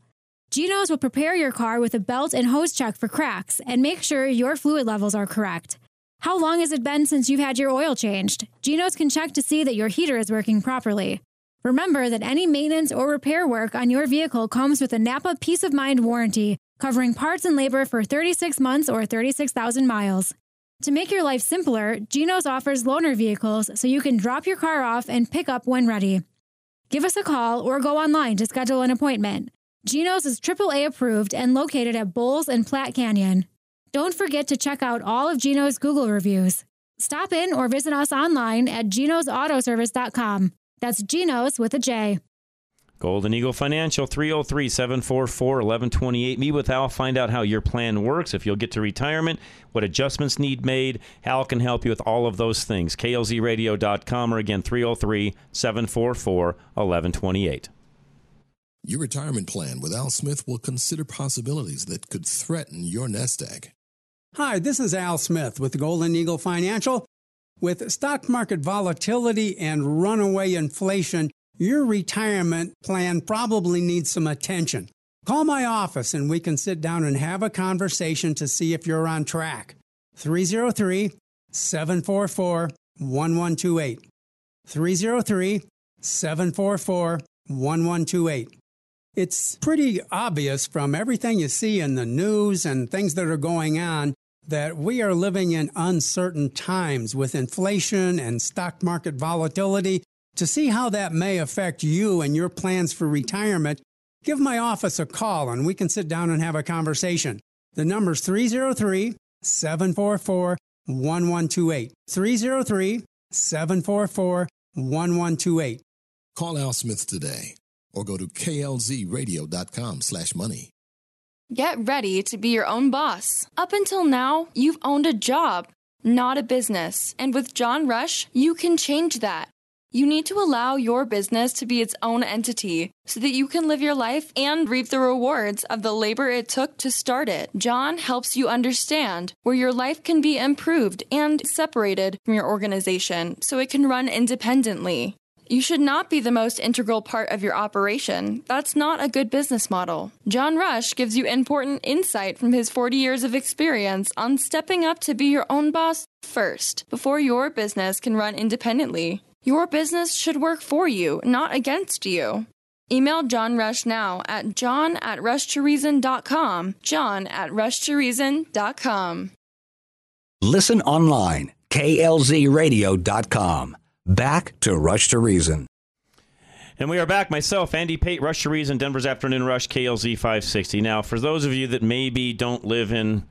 Geno's will prepare your car with a belt and hose check for cracks and make sure your fluid levels are correct. How long has it been since you've had your oil changed? Geno's can check to see that your heater is working properly. Remember that any maintenance or repair work on your vehicle comes with a Napa Peace of Mind warranty, covering parts and labor for 36 months or 36,000 miles. To make your life simpler, Geno's offers loaner vehicles so you can drop your car off and pick up when ready. Give us a call or go online to schedule an appointment. Geno's is AAA approved and located at Bowles and Platte Canyon. Don't forget to check out all of Geno's Google reviews. Stop in or visit us online at genosautoservice.com. That's Genos with a J. Golden Eagle Financial, 303 744 1128. Meet with Al, find out how your plan works, if you'll get to retirement, what adjustments need made. Al can help you with all of those things. KLZradio.com or again, 303 744 1128. Your retirement plan with Al Smith will consider possibilities that could threaten your nest egg. Hi, this is Al Smith with Golden Eagle Financial. With stock market volatility and runaway inflation, your retirement plan probably needs some attention. Call my office and we can sit down and have a conversation to see if you're on track. 303 744 1128. 303 744 1128. It's pretty obvious from everything you see in the news and things that are going on that we are living in uncertain times with inflation and stock market volatility. To see how that may affect you and your plans for retirement, give my office a call and we can sit down and have a conversation. The number's 303 744 1128. 303 744 1128. Call Al Smith today or go to klzradio.com slash money. Get ready to be your own boss. Up until now, you've owned a job, not a business. And with John Rush, you can change that. You need to allow your business to be its own entity so that you can live your life and reap the rewards of the labor it took to start it. John helps you understand where your life can be improved and separated from your organization so it can run independently. You should not be the most integral part of your operation. That's not a good business model. John Rush gives you important insight from his 40 years of experience on stepping up to be your own boss first before your business can run independently. Your business should work for you, not against you. Email John Rush now at john at rushtoreason.com. John at rushtoreason.com. Listen online, klzradio.com. Back to Rush to Reason. And we are back. Myself, Andy Pate, Rush to Reason, Denver's Afternoon Rush, KLZ 560. Now, for those of you that maybe don't live in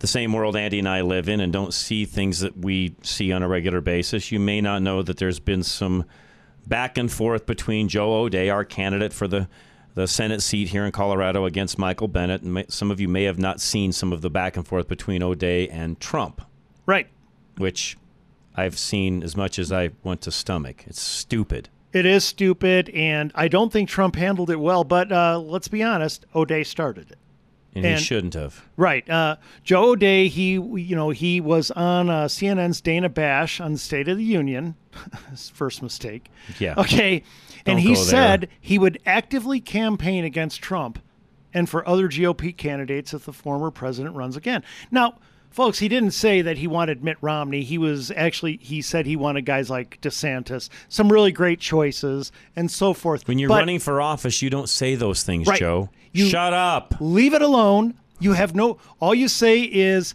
the same world Andy and I live in and don't see things that we see on a regular basis, you may not know that there's been some back and forth between Joe O'Dea, our candidate for the, the Senate seat here in Colorado, against Michael Bennet, And some of you may have not seen some of the back and forth between O'Dea and Trump. Right. Which I've seen as much as I want to stomach. It's stupid. It is stupid, and I don't think Trump handled it well. But uh, let's be honest, O'Dea started it. And, and, he shouldn't have. Right. Uh, Joe O'Dea, he you know he was on uh, CNN's Dana Bash on the State of the Union. His first mistake. Yeah. Okay. Don't and he said there. he would actively campaign against Trump and for other GOP candidates if the former president runs again. Now, folks, he didn't say that he wanted Mitt Romney. He was actually he said he wanted guys like DeSantis, some really great choices, and so forth. When you're But- running for office, you don't say those things, Right. Joe. You- Shut up. leave it alone. You have no. All you say is,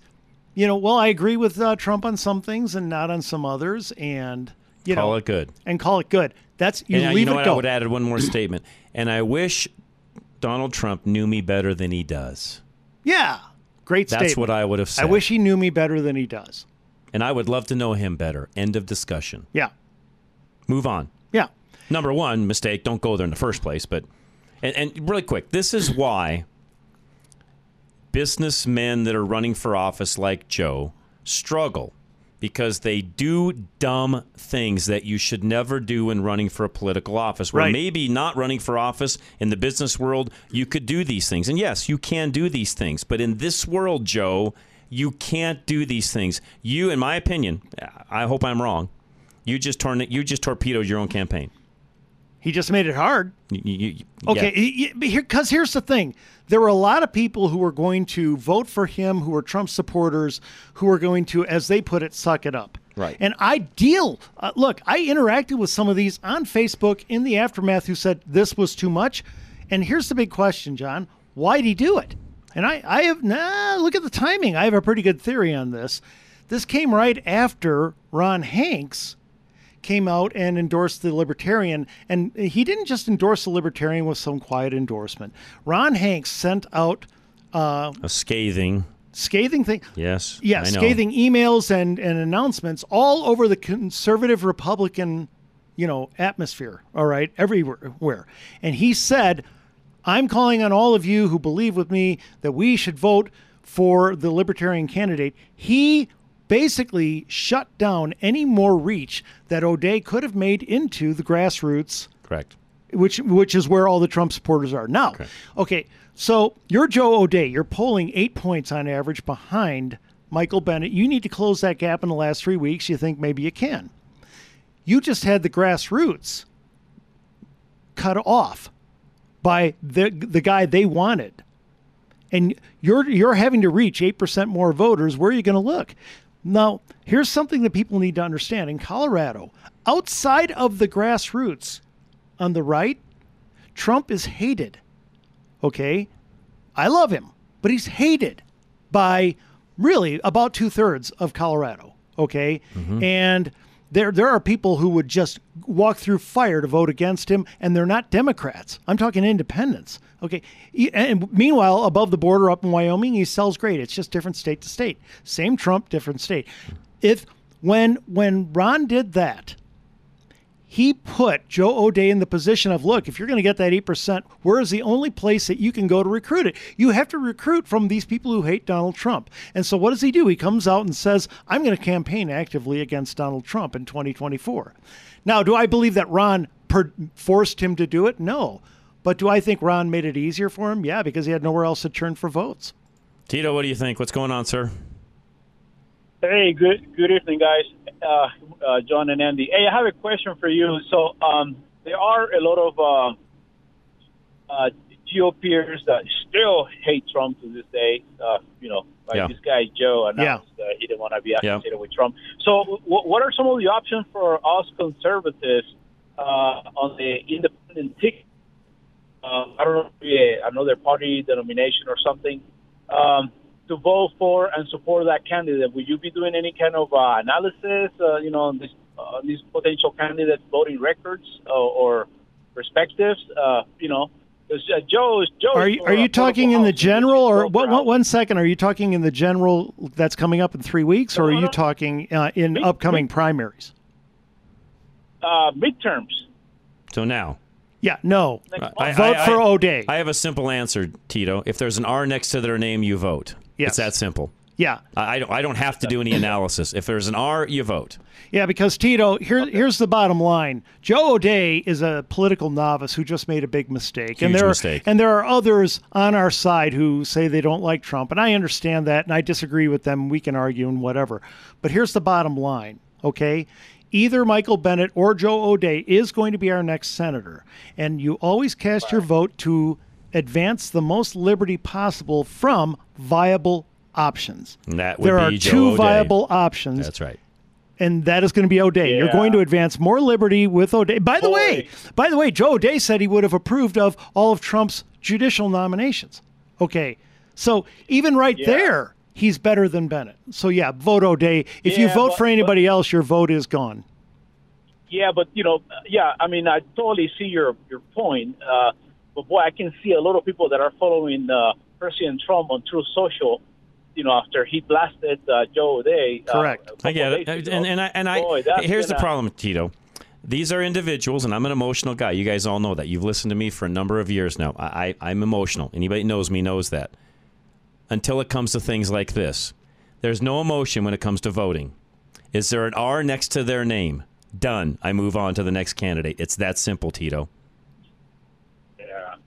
you know, well, I agree with uh, Trump on some things and not on some others, and you Call know, it good. and call it good. That's you and leave you know it what? go. I would add one more statement. And I wish Donald Trump knew me better than he does. yeah, great statement. That's statement. what I would have said. I wish he knew me better than he does. And I would love to know him better. End of discussion. Yeah, Move on. yeah. Number one, mistake. Don't go there in the first place. But and, and really quick, this is why businessmen that are running for office like Joe struggle because they do dumb things that you should never do when running for a political office. Where Right. maybe not running for office in the business world, you could do these things. And yes, you can do these things. But in this world, Joe, you can't do these things. You, in my opinion, I hope I'm wrong. You just torn you just torpedoed your own campaign. He just made it hard. You- you- you- Okay, yeah. he- he- here because here's the thing: there were a lot of people who were going to vote for him, who were Trump supporters, who were going to, as they put it, suck it up. Right. And I deal. Uh, look, I interacted with some of these on Facebook in the aftermath who said this was too much. And here's the big question, John: Why would he do it? And I, I have nah. Look at the timing. I have a pretty good theory on this. This came right after Ron Hanks came out and endorsed the Libertarian. And he didn't just endorse the Libertarian with some quiet endorsement. Ron Hanks sent out uh, a scathing. scathing thing. Yes. Yeah, scathing emails and, and announcements all over the conservative Republican, you know, atmosphere. All right, everywhere. And he said, "I'm calling on all of you who believe with me that we should vote for the Libertarian candidate." He basically shut down any more reach that O'Dea could have made into the grassroots Correct. which which is where all the Trump supporters are now. Okay, so you're Joe O'Dea. You're polling eight points on average behind Michael Bennet. You need to close that gap in the last three weeks. You think maybe you can. You just had the grassroots cut off by the the guy they wanted. And you're you're having to reach 8% more voters, where are you going to look? Now, here's something that people need to understand. In Colorado, outside of the grassroots on the right, Trump is hated. Okay? I love him, but he's hated by really about two thirds of Colorado. Okay? Mm-hmm. And there there are people who would just walk through fire to vote against him, and they're not Democrats. I'm talking independents. Okay. And meanwhile, above the border up in Wyoming, he sells great. It's just different state to state. Same Trump, different state. If when when Ron did that, he put Joe O'Dea in the position of look, if you're going to get that 8%, where is the only place that you can go to recruit it? You have to recruit from these people who hate Donald Trump. And so what does he do? He comes out and says, I'm going to campaign actively against Donald Trump in 2024. Now, do I believe that Ron per- forced him to do it? No. But do I think Ron made it easier for him? Yeah, because he had nowhere else to turn for votes. Tito, what do you think? What's going on, sir? Hey, good good evening, guys. Uh, uh, John and Andy. Hey, I have a question for you. So, um, there are a lot of uh, uh, GOPers that still hate Trump to this day. Uh, you know, like Yeah. this guy Joe announced uh, he didn't want to be Yeah. associated with Trump. So, w- what are some of the options for us conservatives uh, on the independent ticket? Uh, I don't know, another party denomination or something. Um, to vote for and support that candidate, will you be doing any kind of uh, analysis, uh, you know, on this, uh, these potential candidates' voting records uh, or perspectives? Uh, you know, 'cause, uh, Joe, Joe. Are you, are you talking in the general, or what, what? One second. Are you talking in the general that's coming up in three weeks, or are you talking uh, in upcoming primaries? Uh, midterms. So now. Yeah, no. I- Vote I- for O'Dea. I have a simple answer, Tito. If there's an R next to their name, you vote. Yes. It's that simple. Yeah. I, I don't. I don't have to do any analysis. If there's an R, you vote. Yeah, because Tito, here, here's the bottom line: Joe O'Dea is a political novice who just made a big mistake, and Huge there mistake. Are, and there are others on our side who say they don't like Trump, and I understand that, and I disagree with them. We can argue and whatever, but here's the bottom line: okay, either Michael Bennet or Joe O'Dea is going to be our next senator, and you always cast your vote to advance the most liberty possible from viable options. And that would there be are Joe two O'Dea. viable options That's right. and that is going to be O'Dea. You're going to advance more liberty with O'Dea. By the way, by the way, Joe O'Dea said he would have approved of all of Trump's judicial nominations. Okay, so even right there, he's better than Bennet. So yeah, vote O'Dea. If you vote but- for anybody else, your vote is gone. Yeah, but you know, yeah, I mean, I totally see your your point. Uh, but boy, I can see a lot of people that are following uh, President Trump on Truth Social. You know, after he blasted uh, Joe O'Dea. Uh, Correct. I get it. And and I, and I Boy, here's the gonna- problem, Tito. These are individuals, and I'm an emotional guy. You guys all know that. You've listened to me for a number of years now. I, I I'm emotional. Anybody knows me knows that. Until it comes to things like this, there's no emotion when it comes to voting. Is there an R next to their name? Done. I move on to the next candidate. It's that simple, Tito.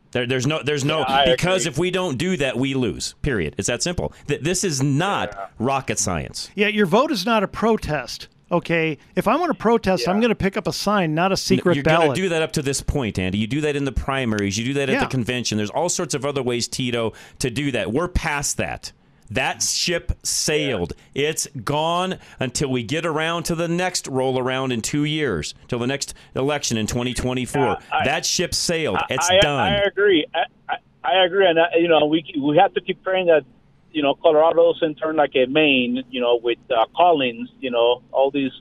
Yeah. There, there's no, there's no, Yeah, because agree. if we don't do that, we lose. Period. It's that simple. Th- This is not rocket science. Yeah, your vote is not a protest. Okay, if I want to protest, I'm going to pick up a sign, not a secret You're ballot. going to do that up to this point, Andy. You do that in the primaries. You do that at Yeah. the convention. There's all sorts of other ways, Tito, to do that. We're past that. That ship sailed. It's gone until we get around to the next roll around in two years, till the next election in 2024. that ship sailed. It's I, done. I agree. I, I, I agree, and uh, you know, we we have to keep praying that you know Colorado doesn't turn like a Maine. You know, with uh, Collins. You know, all these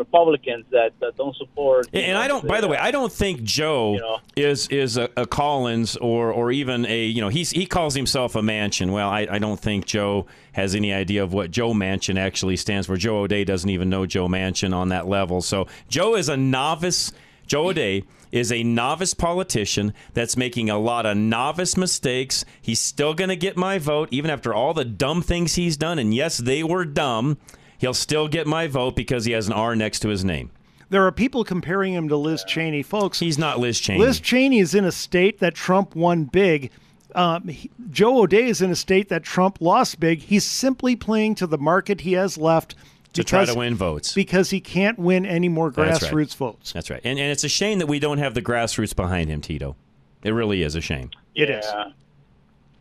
Republicans that, that don't support. And know, I don't. By the way, I don't think Joe is is a, a Collins or or even a you know he's he calls himself a Manchin. Well, I, I don't think Joe has any idea of what Joe Manchin actually stands for. Joe O'Dea doesn't even know Joe Manchin on that level. So Joe is a novice. Joe O'Dea is a novice politician that's making a lot of novice mistakes. He's still going to get my vote even after all the dumb things he's done. And yes, they were dumb. He'll still get my vote because he has an R next to his name. There are people comparing him to Liz Cheney, folks. He's not Liz Cheney. Liz Cheney is in a state that Trump won big. Um, he- Joe O'Dea is in a state that Trump lost big. He's simply playing to the market he has left to try to win votes. because he can't win any more That's right. grassroots votes. That's right. And, and it's a shame that we don't have the grassroots behind him, Tito. It really is a shame. It is.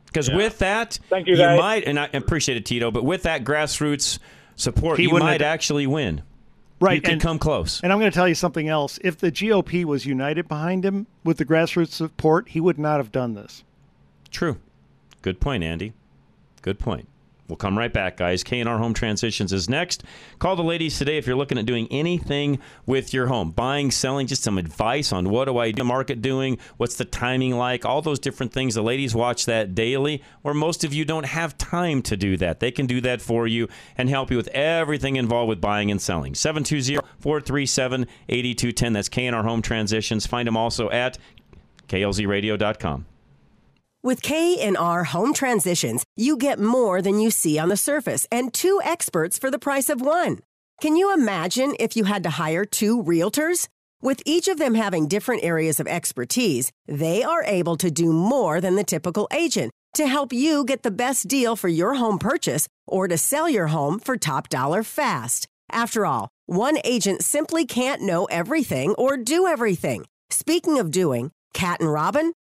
Because Yeah. with that, Thank you, guys. might, and I appreciate it, Tito, but with that grassroots support, He you might have- actually win. Right, You could and- come close. And I'm going to tell you something else. If the GOP was united behind him with the grassroots support, he would not have done this. True. Good point, Andy. Good point. We'll come right back, guys. K&R Home Transitions is next. Call the ladies today if you're looking at doing anything with your home. Buying, selling, just some advice on what do I do, market doing, what's the timing like, all those different things. The ladies watch that daily, where most of you don't have time to do that. They can do that for you and help you with everything involved with buying and selling. 720-437-8210. That's K&R Home Transitions. Find them also at klzradio.com. With K&R Home Transitions, you get more than you see on the surface and two experts for the price of one. Can you imagine if you had to hire two realtors? With each of them having different areas of expertise, they are able to do more than the typical agent to help you get the best deal for your home purchase or to sell your home for top dollar fast. After all, one agent simply can't know everything or do everything. Speaking of doing, Cat and Robin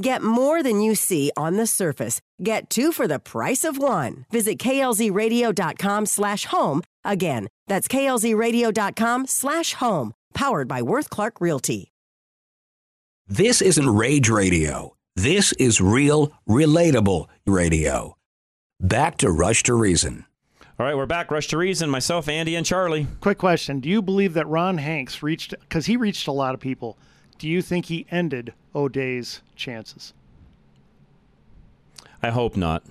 Get more than you see on the surface. Get two for the price of one. Visit klzradio.com slash home. Again, that's klzradio.com slash home. Powered by Worth Clark Realty. This isn't rage radio. This is real, relatable radio. Back to Rush to Reason. All right, we're back. Rush to Reason. Myself, Andy, and Charlie. Quick question. Do you believe that Ron Hanks reached, because he reached a lot of people, do you think he ended O'Dea's chances? I hope not.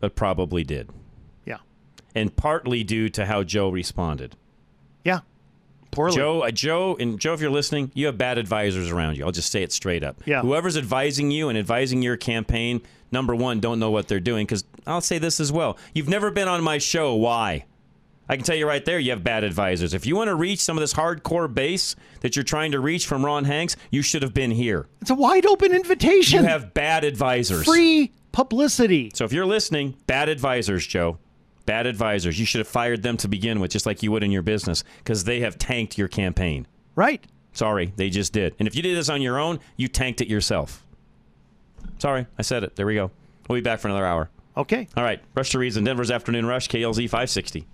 But probably did. Yeah. And partly due to how Joe responded. Yeah. Poorly. Joe, uh, Joe, and Joe, if you're listening, you have bad advisors around you. I'll just say it straight up. Yeah. Whoever's advising you and advising your campaign, number one, don't know what they're doing. Because I'll say this as well: you've never been on my show. Why? I can tell you right there, you have bad advisors. If you want to reach some of this hardcore base that you're trying to reach from Ron Hanks, you should have been here. It's a wide open invitation. You have bad advisors. Free publicity. So if you're listening, bad advisors, Joe. Bad advisors. You should have fired them to begin with, just like you would in your business, because they have tanked your campaign. Right. Sorry, they just did. And if you did this on your own, you tanked it yourself. Sorry, I said it. There we go. We'll be back for another hour. Okay. All right. Rush to Reason, Denver's Afternoon Rush, KLZ 560.